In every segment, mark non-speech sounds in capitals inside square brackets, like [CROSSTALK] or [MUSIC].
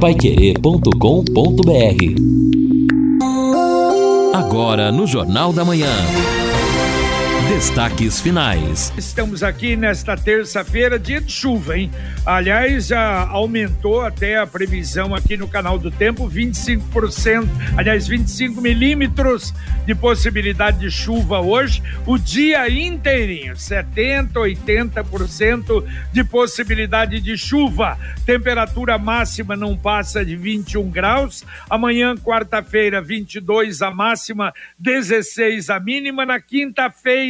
Paiquerê.com.br Agora no Jornal da Manhã. Destaques finais. Estamos aqui nesta terça-feira, dia de chuva, hein? Aliás, já aumentou até a previsão aqui no canal do tempo, 25%, aliás, 25 milímetros de possibilidade de chuva hoje, o dia inteirinho, 70%, 80% de possibilidade de chuva. Temperatura máxima não passa de 21 graus. Amanhã, quarta-feira, 22 a máxima, 16 a mínima. Na quinta-feira,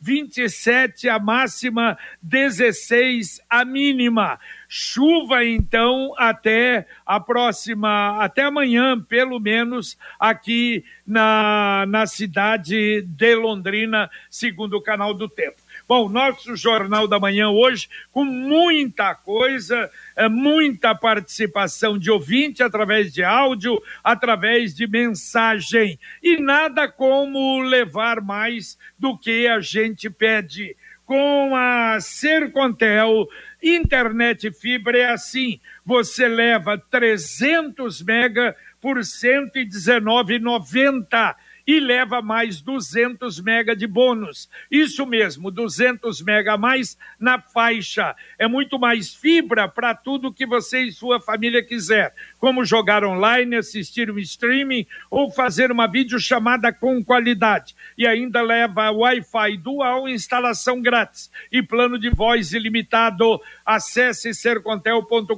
27 a máxima, 16 a mínima. Chuva então até a próxima, até amanhã, pelo menos, aqui na, na cidade de Londrina, segundo o canal do Tempo. Bom, nosso Jornal da Manhã hoje, com muita coisa, é, muita participação de ouvinte através de áudio, através de mensagem. E nada como levar mais do que a gente pede. Com a Sercontel, internet fibra é assim: você leva 300 mega por R$ 119,90 e leva mais 200 mega de bônus. Isso mesmo, 200 mega a mais na faixa. É muito mais fibra para tudo que você e sua família quiser, como jogar online, assistir um streaming ou fazer uma videochamada com qualidade. E ainda leva Wi-Fi dual, instalação grátis e plano de voz ilimitado. Acesse sercontel.com.br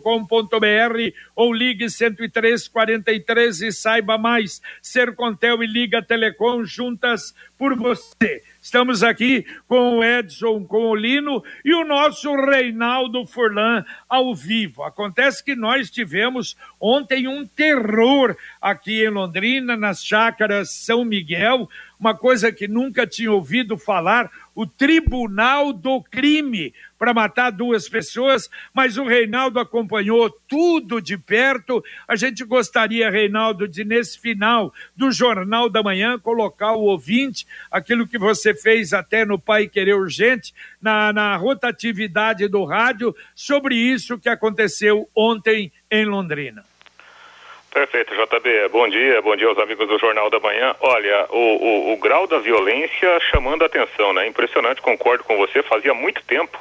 ou ligue 10343 e saiba mais. Sercontel e Liga Tele Telecom juntas por você. Estamos aqui com o Edson, com o Lino e o nosso Reinaldo Furlan ao vivo. Acontece que nós tivemos ontem um terror aqui em Londrina, nas chácaras São Miguel, uma coisa que nunca tinha ouvido falar, o Tribunal do Crime para matar duas pessoas, mas o Reinaldo acompanhou tudo de perto. A gente gostaria, Reinaldo, de nesse final do Jornal da Manhã colocar o ouvinte, aquilo que você fez até no Pai Querer Urgente, na, na rotatividade do rádio, sobre isso que aconteceu ontem em Londrina. Perfeito, JB. Bom dia, bom dia aos amigos do Jornal da Manhã. Olha, o, o, o grau da violência chamando a atenção, né? Impressionante, concordo com você. Fazia muito tempo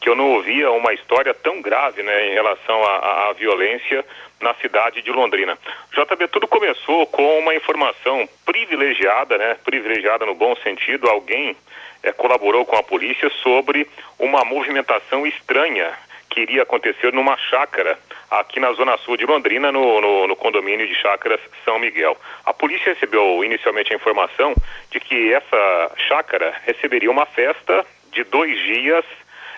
que eu não ouvia uma história tão grave, né, em relação à violência na cidade de Londrina. JB, tudo começou com uma informação privilegiada, né? Privilegiada no bom sentido. Alguém é, colaborou com a polícia sobre uma movimentação estranha que iria acontecer numa chácara aqui na zona sul de Londrina, no, no, no, condomínio de chácaras São Miguel. A polícia recebeu inicialmente a informação de que essa chácara receberia uma festa de dois dias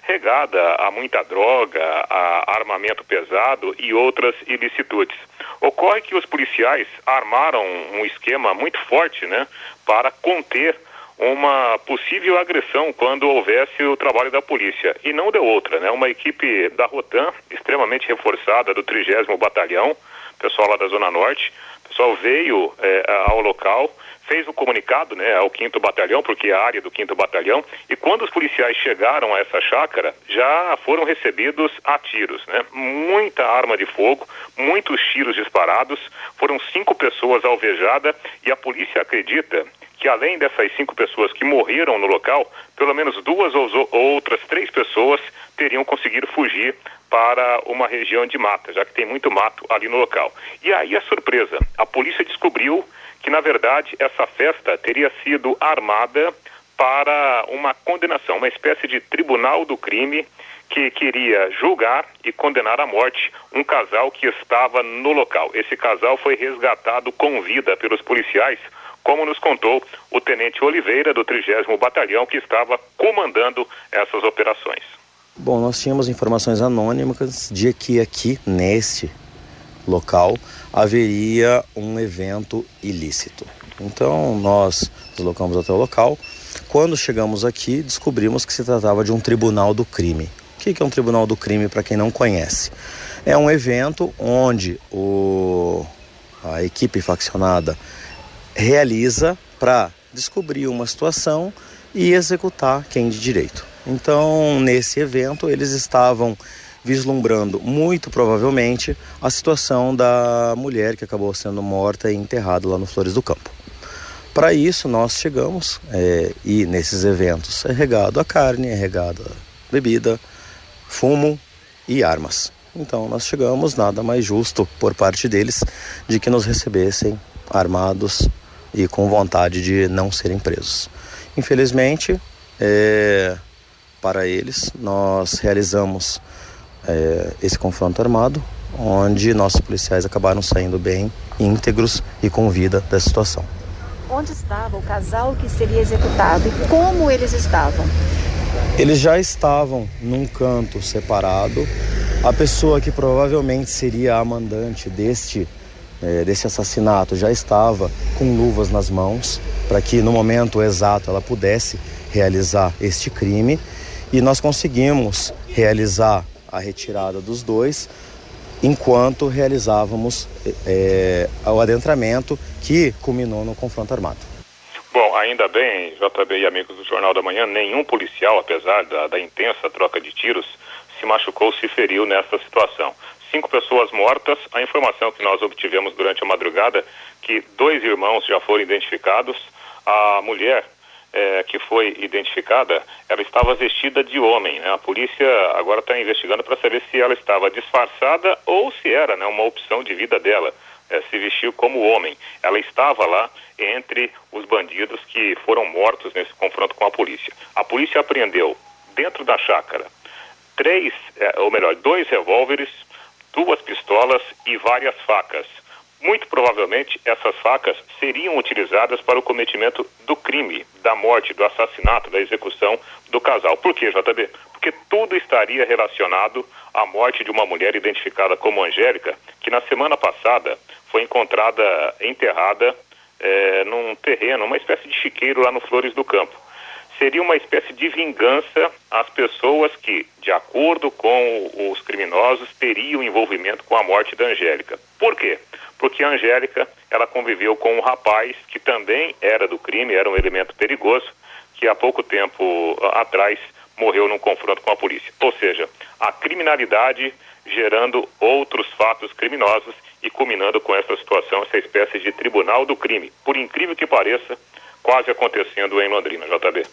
regada a muita droga, a armamento pesado e outras ilicitudes. Ocorre que os policiais armaram um esquema muito forte, né, para conter uma possível agressão quando houvesse o trabalho da polícia. E não deu outra, né? Uma equipe da Rotan, extremamente reforçada, do 30 Batalhão, pessoal lá da Zona Norte, pessoal veio é, ao local, fez o comunicado né, ao 5 Batalhão, porque é a área do 5 Batalhão, e quando os policiais chegaram a essa chácara, já foram recebidos a tiros, né? Muita arma de fogo, muitos tiros disparados, foram cinco pessoas alvejadas, e a polícia acredita que além dessas cinco pessoas que morreram no local, pelo menos duas ou outras três pessoas teriam conseguido fugir para uma região de mata, já que tem muito mato ali no local. E aí a surpresa, a polícia descobriu que na verdade essa festa teria sido armada para uma condenação, uma espécie de tribunal do crime que queria julgar e condenar à morte um casal que estava no local. Esse casal foi resgatado com vida pelos policiais como nos contou o tenente Oliveira, do 30 Batalhão, que estava comandando essas operações. Bom, nós tínhamos informações anônimas de que aqui, neste local, haveria um evento ilícito. Então, nós deslocamos até o local. Quando chegamos aqui, descobrimos que se tratava de um tribunal do crime. O que é um tribunal do crime, para quem não conhece? É um evento onde o, a equipe faccionada realiza para descobrir uma situação e executar quem de direito. Então, nesse evento, eles estavam vislumbrando muito provavelmente a situação da mulher que acabou sendo morta e enterrada lá no Flores do Campo. Para isso, nós chegamos é, e nesses eventos é regado a carne, é regado a bebida, fumo e armas. Então, nós chegamos, nada mais justo por parte deles de que nos recebessem armados e com vontade de não serem presos. Infelizmente, é, para eles, nós realizamos é, esse confronto armado, onde nossos policiais acabaram saindo bem íntegros e com vida da situação. Onde estava o casal que seria executado e como eles estavam? Eles já estavam num canto separado. A pessoa que provavelmente seria a mandante deste, é, desse assassinato já estava com luvas nas mãos para que no momento exato ela pudesse realizar este crime. E nós conseguimos realizar a retirada dos dois enquanto realizávamos é, o adentramento que culminou no confronto armado. Bom, ainda bem, JB e amigos do Jornal da Manhã, nenhum policial, apesar da, da intensa troca de tiros, se machucou, se feriu nessa situação. Cinco pessoas mortas. A informação que nós obtivemos durante a madrugada que dois irmãos já foram identificados. A mulher é, que foi identificada, ela estava vestida de homem. Né? A polícia agora está investigando para saber se ela estava disfarçada ou se era né, uma opção de vida dela. É, se vestiu como homem. Ela estava lá entre os bandidos que foram mortos nesse confronto com a polícia. A polícia apreendeu dentro da chácara três, é, ou melhor, dois revólveres, duas pistolas e várias facas. Muito provavelmente, essas facas seriam utilizadas para o cometimento do crime, da morte, do assassinato, da execução do casal. Por quê, JB? Porque tudo estaria relacionado à morte de uma mulher identificada como Angélica, que na semana passada foi encontrada enterrada é, num terreno, uma espécie de chiqueiro lá no Flores do Campo. Seria uma espécie de vingança às pessoas que, de acordo com os criminosos, teriam envolvimento com a morte da Angélica. Por quê? porque a Angélica, ela conviveu com um rapaz que também era do crime, era um elemento perigoso, que há pouco tempo atrás morreu num confronto com a polícia. Ou seja, a criminalidade gerando outros fatos criminosos e culminando com essa situação, essa espécie de tribunal do crime. Por incrível que pareça, quase acontecendo em Londrina, JB.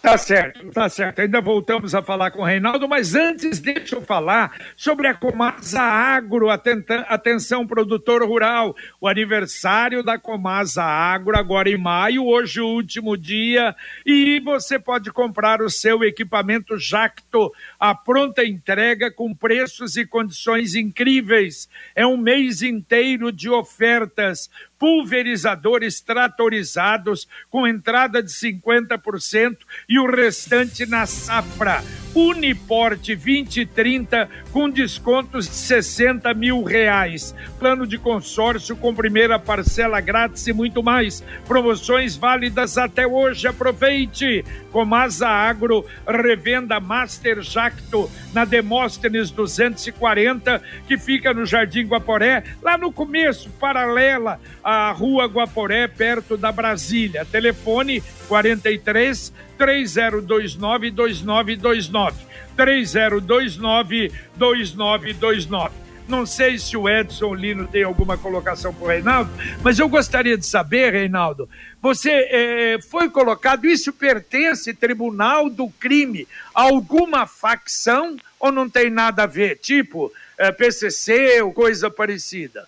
Tá certo, tá certo. Ainda voltamos a falar com o Reinaldo, mas antes deixa eu falar sobre a Comasa Agro. Atenção, produtor rural. O aniversário da Comasa Agro agora em maio, hoje o último dia, e você pode comprar o seu equipamento Jacto, a pronta entrega com preços e condições incríveis. É um mês inteiro de ofertas pulverizadores tratorizados com entrada de 50% e o restante na safra. Uniporte 2030 com descontos de 60 mil reais. Plano de consórcio com primeira parcela grátis e muito mais. Promoções válidas até hoje. Aproveite! Comasa Agro, revenda Master Jacto na Demóstenes 240, que fica no Jardim Guaporé, lá no começo, paralela à Rua Guaporé, perto da Brasília. Telefone 43 3029 2929. 3029 2929. Não sei se o Edson Lino tem alguma colocação para o Reinaldo, mas eu gostaria de saber, Reinaldo, você é, foi colocado, isso pertence Tribunal do Crime alguma facção ou não tem nada a ver? Tipo é, PCC ou coisa parecida?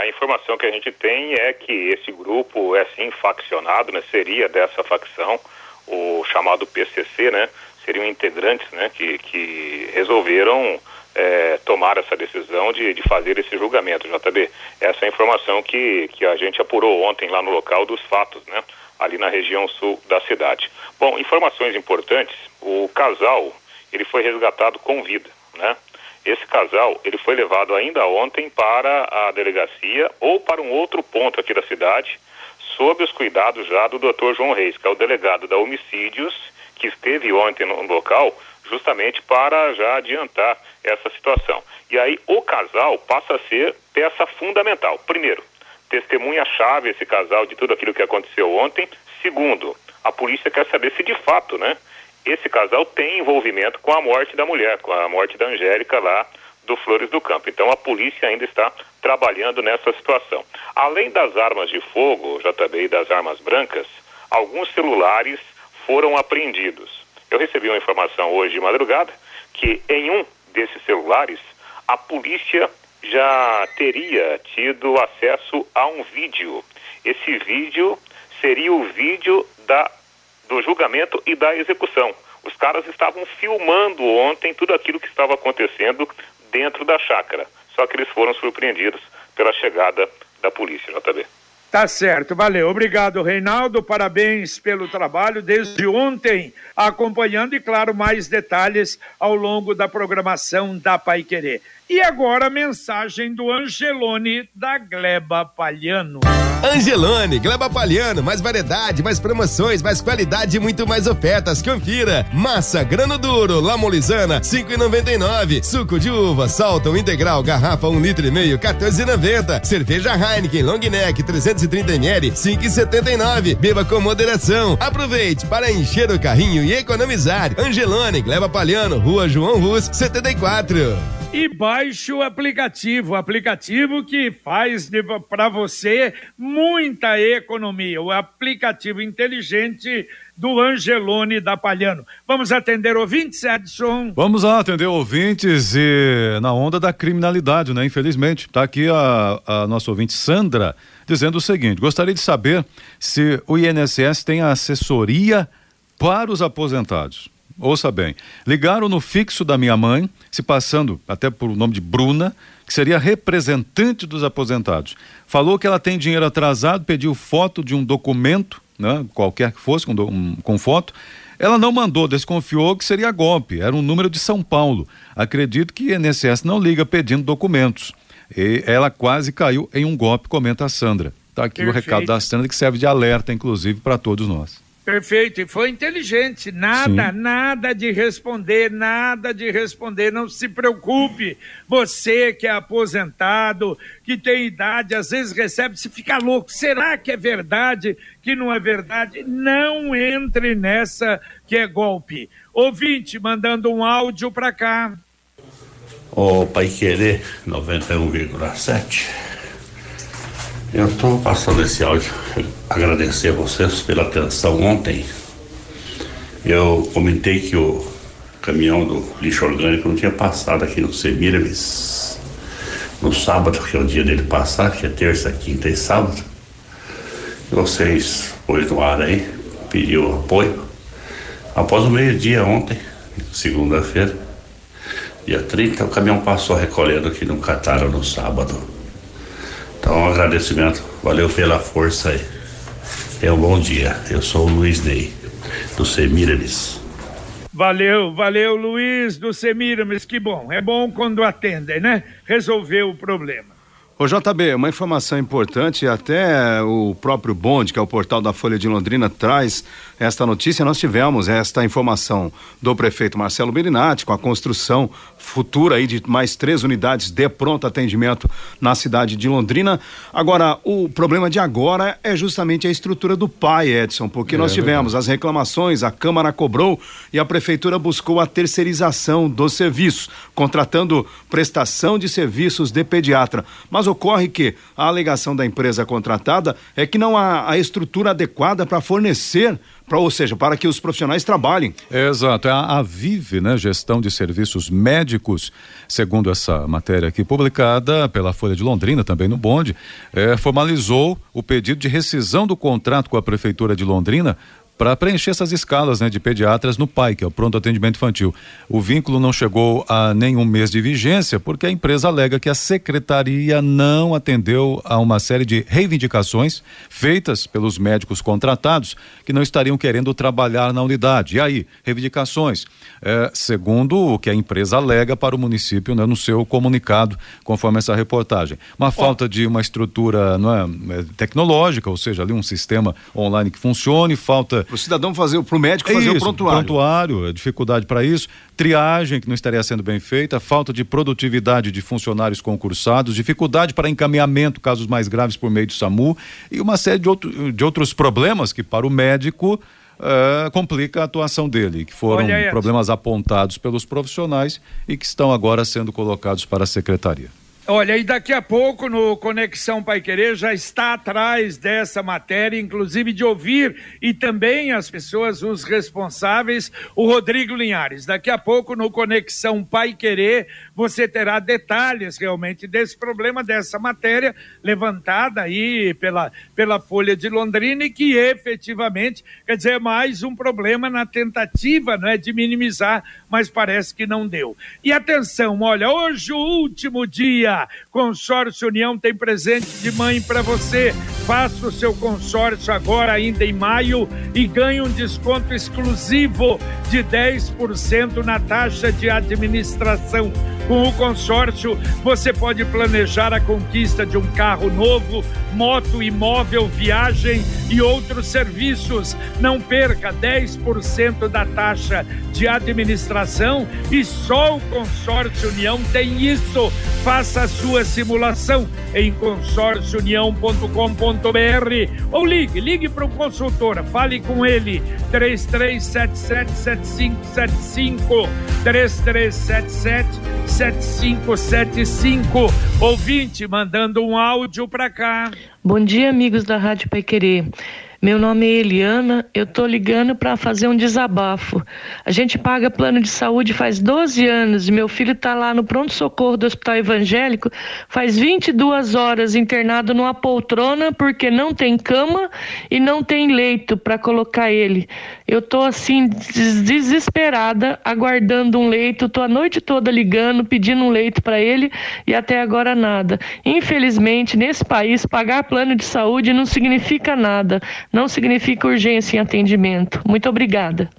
A informação que a gente tem é que esse grupo é sim faccionado, né? seria dessa facção o chamado PCC, né? Seriam integrantes, né? Que, que resolveram é, tomar essa decisão de, de fazer esse julgamento, JB. Essa é a informação que, que a gente apurou ontem lá no local dos fatos, né? Ali na região sul da cidade. Bom, informações importantes. O casal, ele foi resgatado com vida, né? Esse casal, ele foi levado ainda ontem para a delegacia ou para um outro ponto aqui da cidade, sob os cuidados já do Dr. João Reis, que é o delegado da homicídios, que esteve ontem no local, justamente para já adiantar essa situação. E aí o casal passa a ser peça fundamental. Primeiro, testemunha-chave esse casal de tudo aquilo que aconteceu ontem. Segundo, a polícia quer saber se de fato, né, esse casal tem envolvimento com a morte da mulher, com a morte da Angélica lá do Flores do Campo. Então a polícia ainda está trabalhando nessa situação. Além das armas de fogo, JB, e das armas brancas, alguns celulares foram apreendidos. Eu recebi uma informação hoje de madrugada que em um desses celulares a polícia já teria tido acesso a um vídeo. Esse vídeo seria o vídeo da, do julgamento e da execução. Os caras estavam filmando ontem tudo aquilo que estava acontecendo dentro da chácara. Só que eles foram surpreendidos pela chegada da polícia, JB. Tá certo, valeu. Obrigado, Reinaldo. Parabéns pelo trabalho desde ontem, acompanhando e, claro, mais detalhes ao longo da programação da Pai Querer. E agora a mensagem do Angelone da Gleba Palhano. Angelone, Gleba Palhano, mais variedade, mais promoções, mais qualidade e muito mais ofertas. Confira. Massa grano duro, lamolizana, 5,99. Suco de uva, salto integral, garrafa 1 um litro e meio, 14,90. Cerveja Heineken Long Neck 330 ml, 5,79. Beba com moderação. Aproveite para encher o carrinho e economizar. Angelone, Gleba Palhano, Rua João Rus, 74 e baixe o aplicativo, o aplicativo que faz para você muita economia, o aplicativo inteligente do Angelone da Palhano. Vamos atender ouvintes, Edson? Vamos lá atender ouvintes e na onda da criminalidade, né? Infelizmente, está aqui a, a nossa ouvinte Sandra dizendo o seguinte: gostaria de saber se o INSS tem assessoria para os aposentados ouça bem, ligaram no fixo da minha mãe, se passando até por o nome de Bruna, que seria representante dos aposentados. Falou que ela tem dinheiro atrasado, pediu foto de um documento, né, qualquer que fosse, com, um, com foto. Ela não mandou, desconfiou que seria golpe, era um número de São Paulo. Acredito que INSS não liga pedindo documentos. E ela quase caiu em um golpe, comenta a Sandra. Está aqui Perfeito. o recado da Sandra, que serve de alerta, inclusive, para todos nós. Perfeito, e foi inteligente. Nada, Sim. nada de responder, nada de responder. Não se preocupe. Você que é aposentado, que tem idade, às vezes recebe, se fica louco. Será que é verdade? Que não é verdade? Não entre nessa que é golpe. Ouvinte, mandando um áudio para cá. Ô, Pai Querer 91,7. Eu estou passando esse áudio, agradecer a vocês pela atenção ontem. Eu comentei que o caminhão do lixo orgânico não tinha passado aqui no Semiramis no sábado, que é o dia dele passar, que é terça, quinta e sábado. Vocês pôs no ar aí, pediu apoio. Após o meio-dia ontem, segunda-feira, dia 30, o caminhão passou recolhendo aqui no Catara no sábado. Então, um agradecimento. Valeu pela força aí. É um bom dia. Eu sou o Luiz Ney, do Semiramis. Valeu, valeu, Luiz do Semiramis. Que bom. É bom quando atendem, né? Resolveu o problema. Ô JB, uma informação importante, até o próprio Bonde, que é o portal da Folha de Londrina, traz esta notícia. Nós tivemos esta informação do prefeito Marcelo Berinatti com a construção futura aí de mais três unidades de pronto atendimento na cidade de Londrina. Agora, o problema de agora é justamente a estrutura do pai, Edson, porque é, nós tivemos as reclamações, a Câmara cobrou e a Prefeitura buscou a terceirização do serviço, contratando prestação de serviços de pediatra. Mas ocorre que a alegação da empresa contratada é que não há a estrutura adequada para fornecer Pra, ou seja, para que os profissionais trabalhem. Exato, é a, a Vive, né, Gestão de Serviços Médicos, segundo essa matéria aqui publicada pela Folha de Londrina, também no Bonde, é, formalizou o pedido de rescisão do contrato com a Prefeitura de Londrina para preencher essas escalas né, de pediatras no PAI, que é o pronto atendimento infantil. O vínculo não chegou a nenhum mês de vigência, porque a empresa alega que a secretaria não atendeu a uma série de reivindicações feitas pelos médicos contratados que não estariam querendo trabalhar na unidade. E aí, reivindicações, é, segundo o que a empresa alega para o município né, no seu comunicado, conforme essa reportagem. Uma falta de uma estrutura não é, é, tecnológica, ou seja, ali um sistema online que funcione, falta para o cidadão fazer, para o médico fazer isso, o prontuário. Prontuário, dificuldade para isso, triagem que não estaria sendo bem feita, falta de produtividade de funcionários concursados, dificuldade para encaminhamento, casos mais graves por meio do SAMU e uma série de, outro, de outros problemas que para o médico uh, complica a atuação dele, que foram problemas apontados pelos profissionais e que estão agora sendo colocados para a secretaria. Olha, e daqui a pouco no Conexão Pai Querer já está atrás dessa matéria, inclusive de ouvir e também as pessoas, os responsáveis, o Rodrigo Linhares. Daqui a pouco no Conexão Pai Querer você terá detalhes realmente desse problema, dessa matéria levantada aí pela, pela Folha de Londrina e que efetivamente, quer dizer, é mais um problema na tentativa não é, de minimizar, mas parece que não deu. E atenção, olha, hoje o último dia Consórcio União tem presente de mãe para você. Faça o seu consórcio agora, ainda em maio, e ganhe um desconto exclusivo de 10% na taxa de administração. Com o consórcio, você pode planejar a conquista de um carro novo, moto, imóvel, viagem e outros serviços. Não perca 10% da taxa de administração e só o Consórcio União tem isso. Faça sua simulação em consórciounião.com.br ou ligue, ligue para o consultor, fale com ele 33777575 3377 7575. Ouvinte mandando um áudio para cá. Bom dia, amigos da Rádio Pai Querer. Meu nome é Eliana, eu tô ligando para fazer um desabafo. A gente paga plano de saúde faz 12 anos e meu filho tá lá no pronto-socorro do Hospital Evangélico faz 22 horas internado numa poltrona porque não tem cama e não tem leito para colocar ele. Eu tô assim desesperada aguardando um leito, tô a noite toda ligando, pedindo um leito para ele e até agora nada. Infelizmente, nesse país pagar plano de saúde não significa nada não significa urgência em atendimento. Muito obrigada.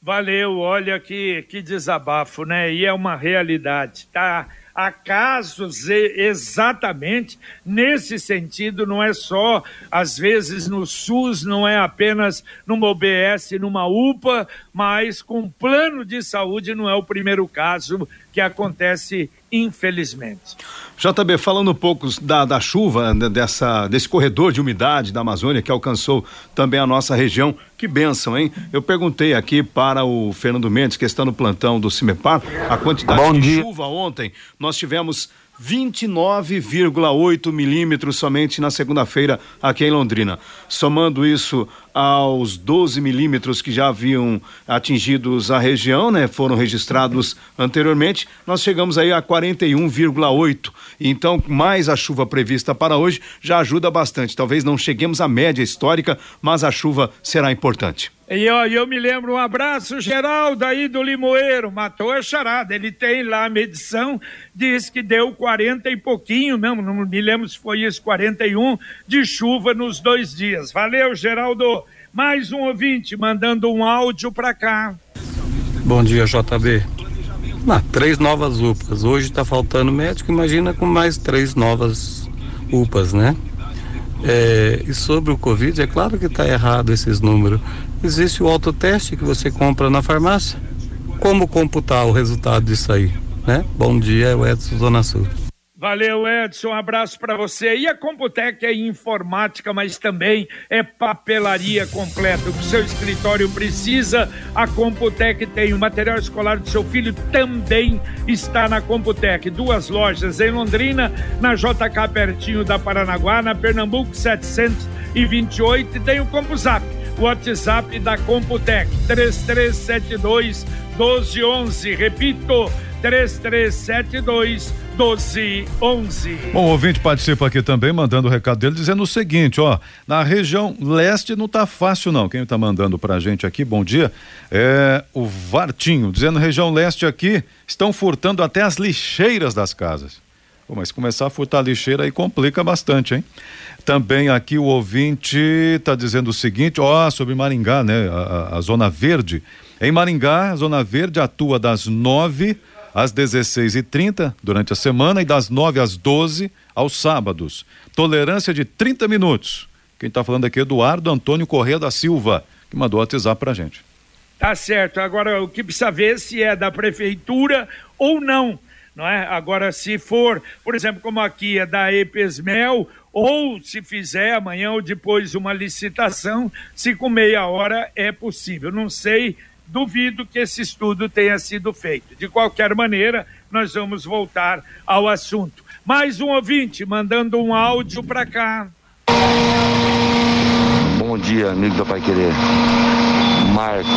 Valeu, olha que, que desabafo, né? E é uma realidade, tá? Há casos exatamente nesse sentido, não é só, às vezes, no SUS, não é apenas numa OBS, numa UPA, mas com plano de saúde não é o primeiro caso que acontece infelizmente. JB, falando um pouco da, da chuva, né, dessa, desse corredor de umidade da Amazônia que alcançou também a nossa região, que benção, hein? Eu perguntei aqui para o Fernando Mendes, que está no plantão do Cimepar, a quantidade Bom de dia. chuva ontem. Nós tivemos 29,8 milímetros somente na segunda-feira aqui em Londrina. Somando isso aos 12 milímetros que já haviam atingidos a região, né? Foram registrados anteriormente, nós chegamos aí a 41,8. Então, mais a chuva prevista para hoje já ajuda bastante. Talvez não cheguemos à média histórica, mas a chuva será importante. E ó, eu me lembro, um abraço geral daí do Limoeiro, matou a charada. Ele tem lá a medição, diz que deu 40 e pouquinho, não, não me lembro se foi isso, 41 de chuva nos dois dias. Valeu, Geraldo. Mais um ouvinte mandando um áudio para cá. Bom dia, JB. Ah, três novas UPAs. Hoje está faltando médico, imagina com mais três novas UPAs, né? É, e sobre o Covid, é claro que está errado esses números. Existe o autoteste que você compra na farmácia. Como computar o resultado disso aí? Né? Bom dia, é o Edson Zona Sul. Valeu, Edson. Um abraço para você. E a Computec é informática, mas também é papelaria completa. O que seu escritório precisa, a Computec tem. O material escolar do seu filho também está na Computec. Duas lojas em Londrina, na JK, pertinho da Paranaguá, na Pernambuco 728. E tem o CompuZap, o WhatsApp da Computec, 3372 1211. Repito, 3372 1211. Bom, o ouvinte participa aqui também, mandando o recado dele, dizendo o seguinte: ó, na região leste não tá fácil, não. Quem tá mandando pra gente aqui, bom dia, é o Vartinho, dizendo região leste aqui, estão furtando até as lixeiras das casas. Pô, mas começar a furtar a lixeira aí complica bastante, hein? Também aqui o ouvinte está dizendo o seguinte, ó, sobre Maringá, né? A, a, a Zona Verde. Em Maringá, a Zona Verde atua das nove às 16h30 durante a semana e das 9 às 12 aos sábados. Tolerância de 30 minutos. Quem está falando aqui é Eduardo Antônio Correia da Silva, que mandou WhatsApp para gente. Tá certo. Agora, o que precisa ver se é da prefeitura ou não. não é? Agora, se for, por exemplo, como aqui é da Epesmel, ou se fizer amanhã ou depois uma licitação, se com meia hora é possível. Não sei, duvido que esse estudo tenha sido feito. De qualquer maneira, nós vamos voltar ao assunto. Mais um ouvinte mandando um áudio para cá. Bom dia, amigo do Pai Querer. Marco.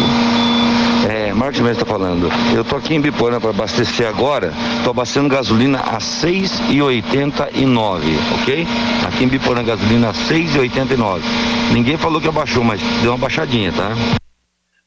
É, Marcos mesmo está falando. Eu tô aqui em Biporã para abastecer agora. Tô abastecendo gasolina a 6,89, ok? Aqui em Biporã gasolina a 6,89. Ninguém falou que abaixou, mas deu uma baixadinha, tá?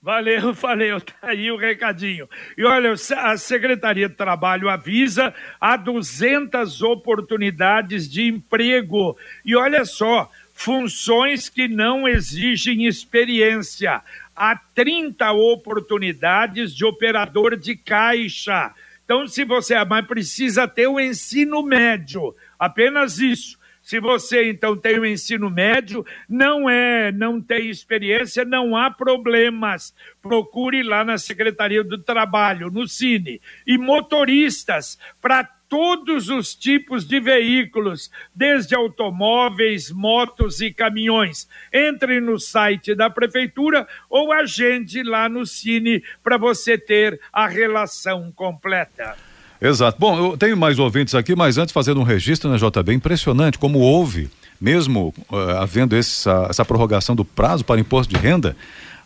Valeu, [LAUGHS] valeu, tá aí o recadinho. E olha, a Secretaria de Trabalho avisa há 200 oportunidades de emprego. E olha só, funções que não exigem experiência. Há 30 oportunidades de operador de caixa. Então, se você mas precisa ter o ensino médio, apenas isso. Se você então tem o ensino médio, não é, não tem experiência, não há problemas. Procure lá na Secretaria do Trabalho, no Cine. E motoristas, para todos os tipos de veículos, desde automóveis, motos e caminhões. Entre no site da prefeitura ou agende lá no Cine para você ter a relação completa. Exato. Bom, eu tenho mais ouvintes aqui, mas antes fazendo um registro na JB, impressionante como houve, mesmo uh, havendo essa, essa prorrogação do prazo para imposto de renda,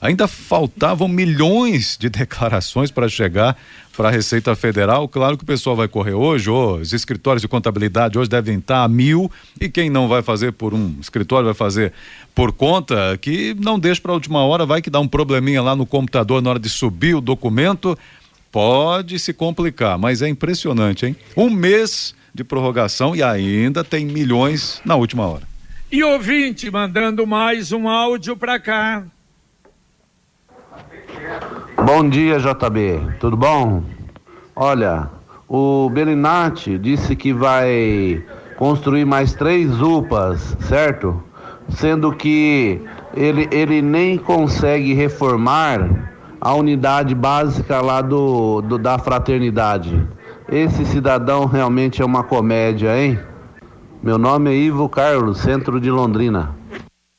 ainda faltavam milhões de [LAUGHS] declarações para chegar para a Receita Federal. Claro que o pessoal vai correr hoje, os escritórios de contabilidade hoje devem estar a mil, e quem não vai fazer por um escritório vai fazer por conta, que não deixe para a última hora, vai que dá um probleminha lá no computador na hora de subir o documento, Pode se complicar, mas é impressionante, hein? Um mês de prorrogação e ainda tem milhões na última hora. E ouvinte mandando mais um áudio para cá. Bom dia, JB. Tudo bom? Olha, o Belinati disse que vai construir mais três UPAs, certo? Sendo que ele, ele nem consegue reformar a unidade básica lá do, do, da fraternidade. Esse cidadão realmente é uma comédia, hein? Meu nome é Ivo Carlos, centro de Londrina.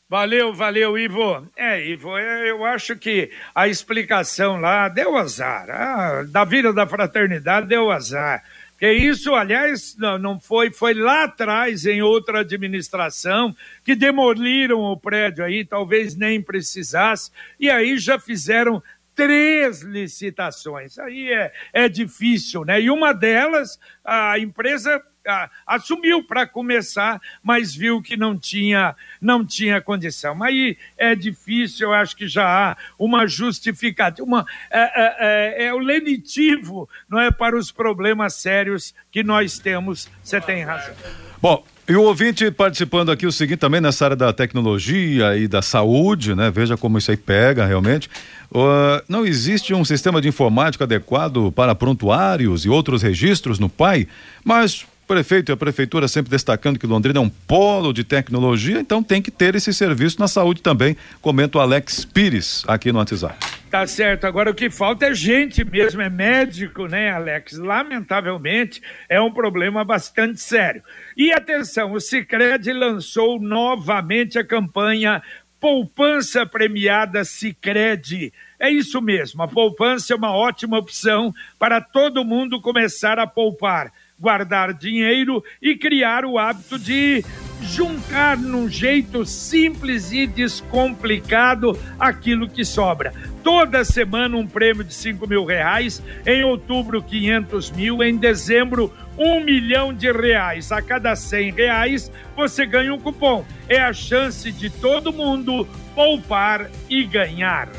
Valeu, valeu, Ivo. É, Ivo, é, eu acho que a explicação lá deu azar. Ah, da vida da fraternidade deu azar. Que isso, aliás, não, não foi, foi lá atrás, em outra administração, que demoliram o prédio aí, talvez nem precisasse, e aí já fizeram três licitações. Aí é, é difícil, né? E uma delas, a empresa ah, assumiu para começar, mas viu que não tinha, não tinha condição. Aí é difícil, eu acho que já há uma justificativa, uma, é, é, é, é o lenitivo não é, para os problemas sérios que nós temos. Você tem razão. Bom, e o ouvinte participando aqui o seguinte também nessa área da tecnologia e da saúde, né? Veja como isso aí pega realmente. Uh, não existe um sistema de informática adequado para prontuários e outros registros no PAI, mas prefeito e a prefeitura sempre destacando que Londrina é um polo de tecnologia, então tem que ter esse serviço na saúde também, comenta o Alex Pires aqui no WhatsApp. Tá certo. Agora o que falta é gente mesmo, é médico, né, Alex? Lamentavelmente é um problema bastante sério. E atenção, o Sicredi lançou novamente a campanha Poupança Premiada Sicredi. É isso mesmo, a poupança é uma ótima opção para todo mundo começar a poupar guardar dinheiro e criar o hábito de juntar num jeito simples e descomplicado aquilo que sobra. Toda semana um prêmio de 5 mil reais, em outubro 500 mil, em dezembro um milhão de reais. A cada 100 reais você ganha um cupom. É a chance de todo mundo poupar e ganhar.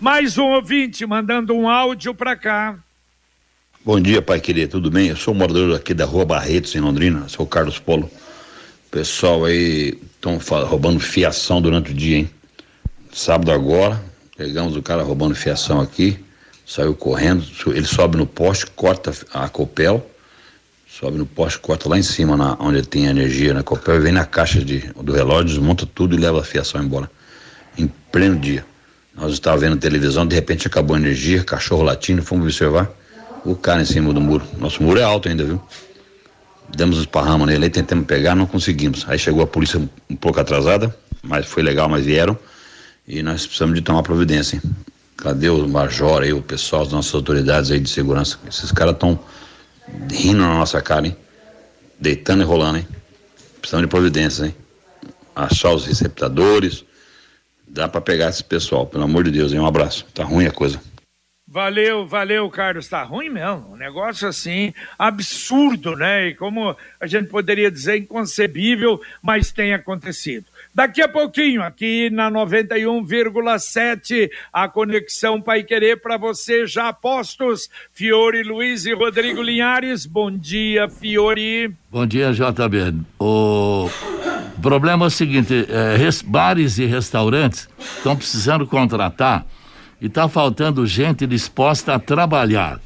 Mais um ouvinte mandando um áudio para cá. Bom dia, pai querido, tudo bem? Eu sou morador aqui da Rua Barretos, em Londrina, sou Carlos Polo. Pessoal aí estão roubando fiação durante o dia, hein? Sábado agora, pegamos o cara roubando fiação aqui, saiu correndo, ele sobe no poste, corta a copel, sobe no poste, corta lá em cima, na, onde tem energia na copel, e vem na caixa de, do relógio, desmonta tudo e leva a fiação embora. Em pleno dia. Nós estávamos vendo televisão, de repente acabou a energia, cachorro latindo, fomos observar o cara em cima do muro. Nosso muro é alto ainda, viu? Demos os parramos nele, tentamos pegar, não conseguimos. Aí chegou a polícia um pouco atrasada, mas foi legal, mas vieram. E nós precisamos de tomar providência, hein? Cadê o major aí, o pessoal, as nossas autoridades aí de segurança? Esses caras estão rindo na nossa cara, hein? Deitando e rolando, hein? Precisamos de providências, hein? Achar os receptadores. Dá para pegar esse pessoal, pelo amor de Deus, hein? Um abraço. Tá ruim a coisa. Valeu, valeu, Carlos. Tá ruim mesmo. Um negócio assim, absurdo, né? E como a gente poderia dizer, inconcebível, mas tem acontecido. Daqui a pouquinho, aqui na 91,7, a conexão Pai Querer para você, já postos. Fiore Luiz e Rodrigo Linhares. Bom dia, Fiore. Bom dia, JB. O problema é o seguinte: é, res- bares e restaurantes estão precisando contratar e está faltando gente disposta a trabalhar.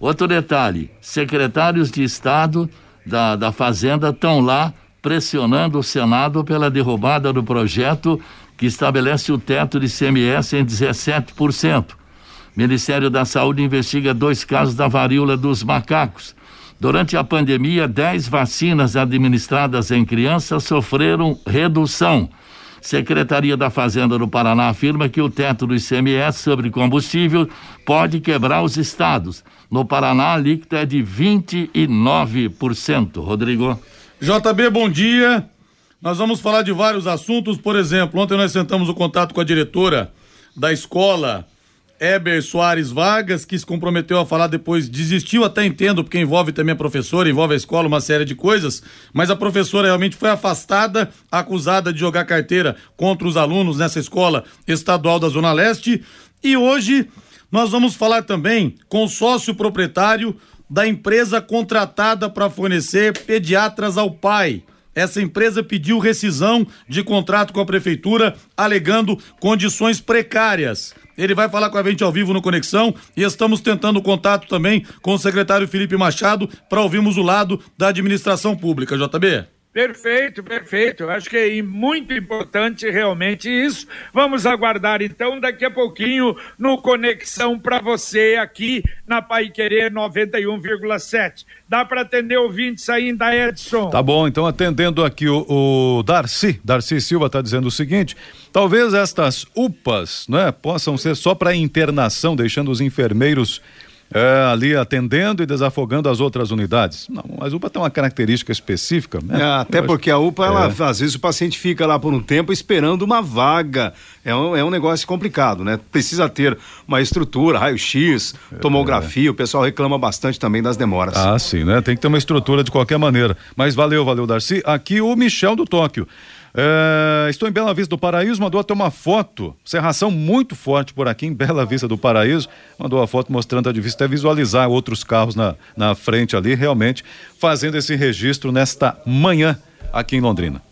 Outro detalhe: secretários de Estado da, da Fazenda estão lá pressionando o Senado pela derrubada do projeto que estabelece o teto de CMS em 17%. Ministério da Saúde investiga dois casos da varíola dos macacos. Durante a pandemia, 10 vacinas administradas em crianças sofreram redução. Secretaria da Fazenda do Paraná afirma que o teto do ICMS sobre combustível pode quebrar os estados. No Paraná, a alíquota é de 29%. Rodrigo. JB, bom dia. Nós vamos falar de vários assuntos. Por exemplo, ontem nós sentamos o contato com a diretora da escola, Eber Soares Vargas, que se comprometeu a falar depois, desistiu, até entendo, porque envolve também a professora, envolve a escola, uma série de coisas, mas a professora realmente foi afastada, acusada de jogar carteira contra os alunos nessa escola estadual da Zona Leste. E hoje nós vamos falar também com o sócio proprietário da empresa contratada para fornecer pediatras ao pai. Essa empresa pediu rescisão de contrato com a prefeitura, alegando condições precárias. Ele vai falar com a gente ao vivo no Conexão e estamos tentando contato também com o secretário Felipe Machado para ouvirmos o lado da administração pública, JB. Perfeito, perfeito. Acho que é muito importante realmente isso. Vamos aguardar então daqui a pouquinho no Conexão para você aqui na Pai Querer 91,7. Dá para atender ouvintes ainda, Edson? Tá bom, então atendendo aqui o, o Darcy, Darcy Silva está dizendo o seguinte: talvez estas UPAs, né, possam ser só para internação, deixando os enfermeiros é, ali atendendo e desafogando as outras unidades. Não, mas UPA tem uma característica específica, né? É, até porque a UPA, ela, É. às vezes o paciente fica lá por um tempo esperando uma vaga. É um, é um negócio complicado, né? Precisa ter uma estrutura, raio-x, tomografia. O pessoal reclama bastante também das demoras. Ah, sim, né? Tem que ter uma estrutura de qualquer maneira. Mas valeu, valeu, Darcy. Aqui o Michel do Tóquio. É, estou em Bela Vista do Paraíso, mandou até uma foto, serração muito forte por aqui em Bela Vista do Paraíso, mandou a foto mostrando a vista, até visualizar outros carros na, na frente ali, realmente fazendo esse registro nesta manhã aqui em Londrina.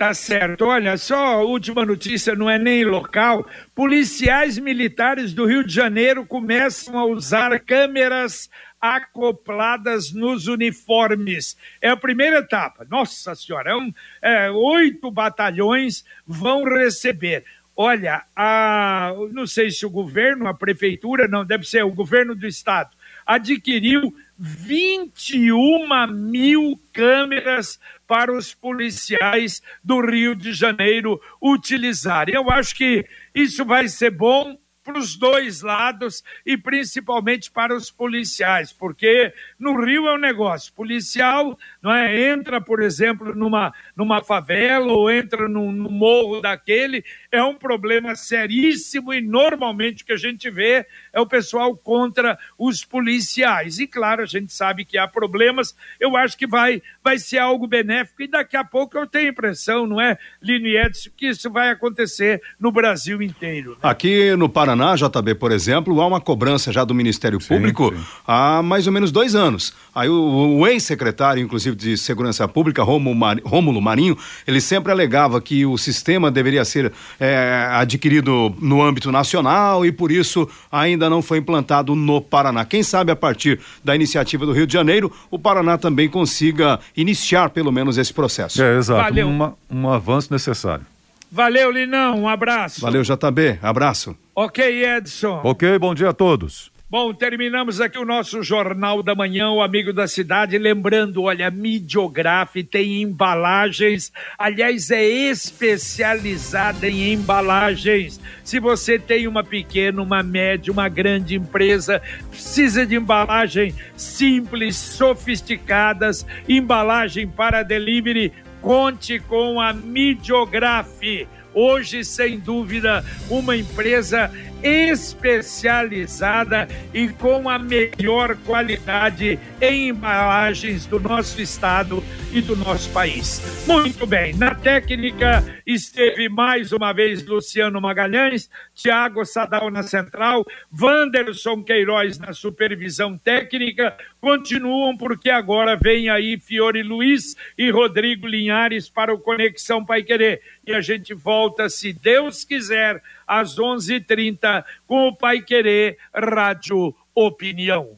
Tá certo. Olha, só a última notícia, não é nem local. Policiais militares do Rio de Janeiro começam a usar câmeras acopladas nos uniformes. É a primeira etapa. Nossa Senhora, é um, é, oito batalhões vão receber. Olha, a, não sei se o governo, a prefeitura, não, deve ser o governo do estado, adquiriu 21 mil câmeras para os policiais do Rio de Janeiro utilizarem. Eu acho que isso vai ser bom para os dois lados e principalmente para os policiais, porque no Rio é um negócio. Policial não é, entra, por exemplo, numa, numa favela ou entra num, num morro daquele, é um problema seríssimo e normalmente o que a gente vê é o pessoal contra os policiais. E claro, a gente sabe que há problemas, eu acho que vai, vai ser algo benéfico e daqui a pouco eu tenho a impressão, não é, Lino e Edson, que isso vai acontecer no Brasil inteiro. Aqui no Paraná, JB, por exemplo, há uma cobrança já do Ministério Público há mais ou menos dois anos. Aí o, o ex-secretário, inclusive, de Segurança Pública, Rômulo Mari- Rômulo Marinho, ele sempre alegava que o sistema deveria ser é, adquirido no âmbito nacional e por isso ainda não foi implantado no Paraná. Quem sabe a partir da iniciativa do Rio de Janeiro, o Paraná também consiga iniciar pelo menos esse processo. É, exato. Valeu. Uma- um avanço necessário. Valeu, Linão, um abraço. Valeu, JB. Abraço. Ok, Edson. Ok, bom dia a todos. Bom, terminamos aqui o nosso Jornal da Manhã, o Amigo da Cidade. Lembrando, olha, a Midiograf tem embalagens, aliás, é especializada em embalagens. Se você tem uma pequena, uma média, uma grande empresa, precisa de embalagem simples, sofisticadas, embalagem para delivery, conte com a Midiograf. Hoje, sem dúvida, uma empresa especializada e com a melhor qualidade em embalagens do nosso estado e do nosso país. Muito bem, na técnica esteve mais uma vez Luciano Magalhães, Tiago Sadal na central, Wanderson Queiroz na supervisão técnica, continuam porque agora vem aí Fiore Luiz e Rodrigo Linhares para o Conexão Pai Querer. E a gente volta, se Deus quiser, às 11:30 com o Pai Querer Rádio Opinião.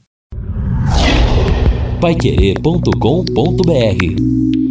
Paiquerê.com.br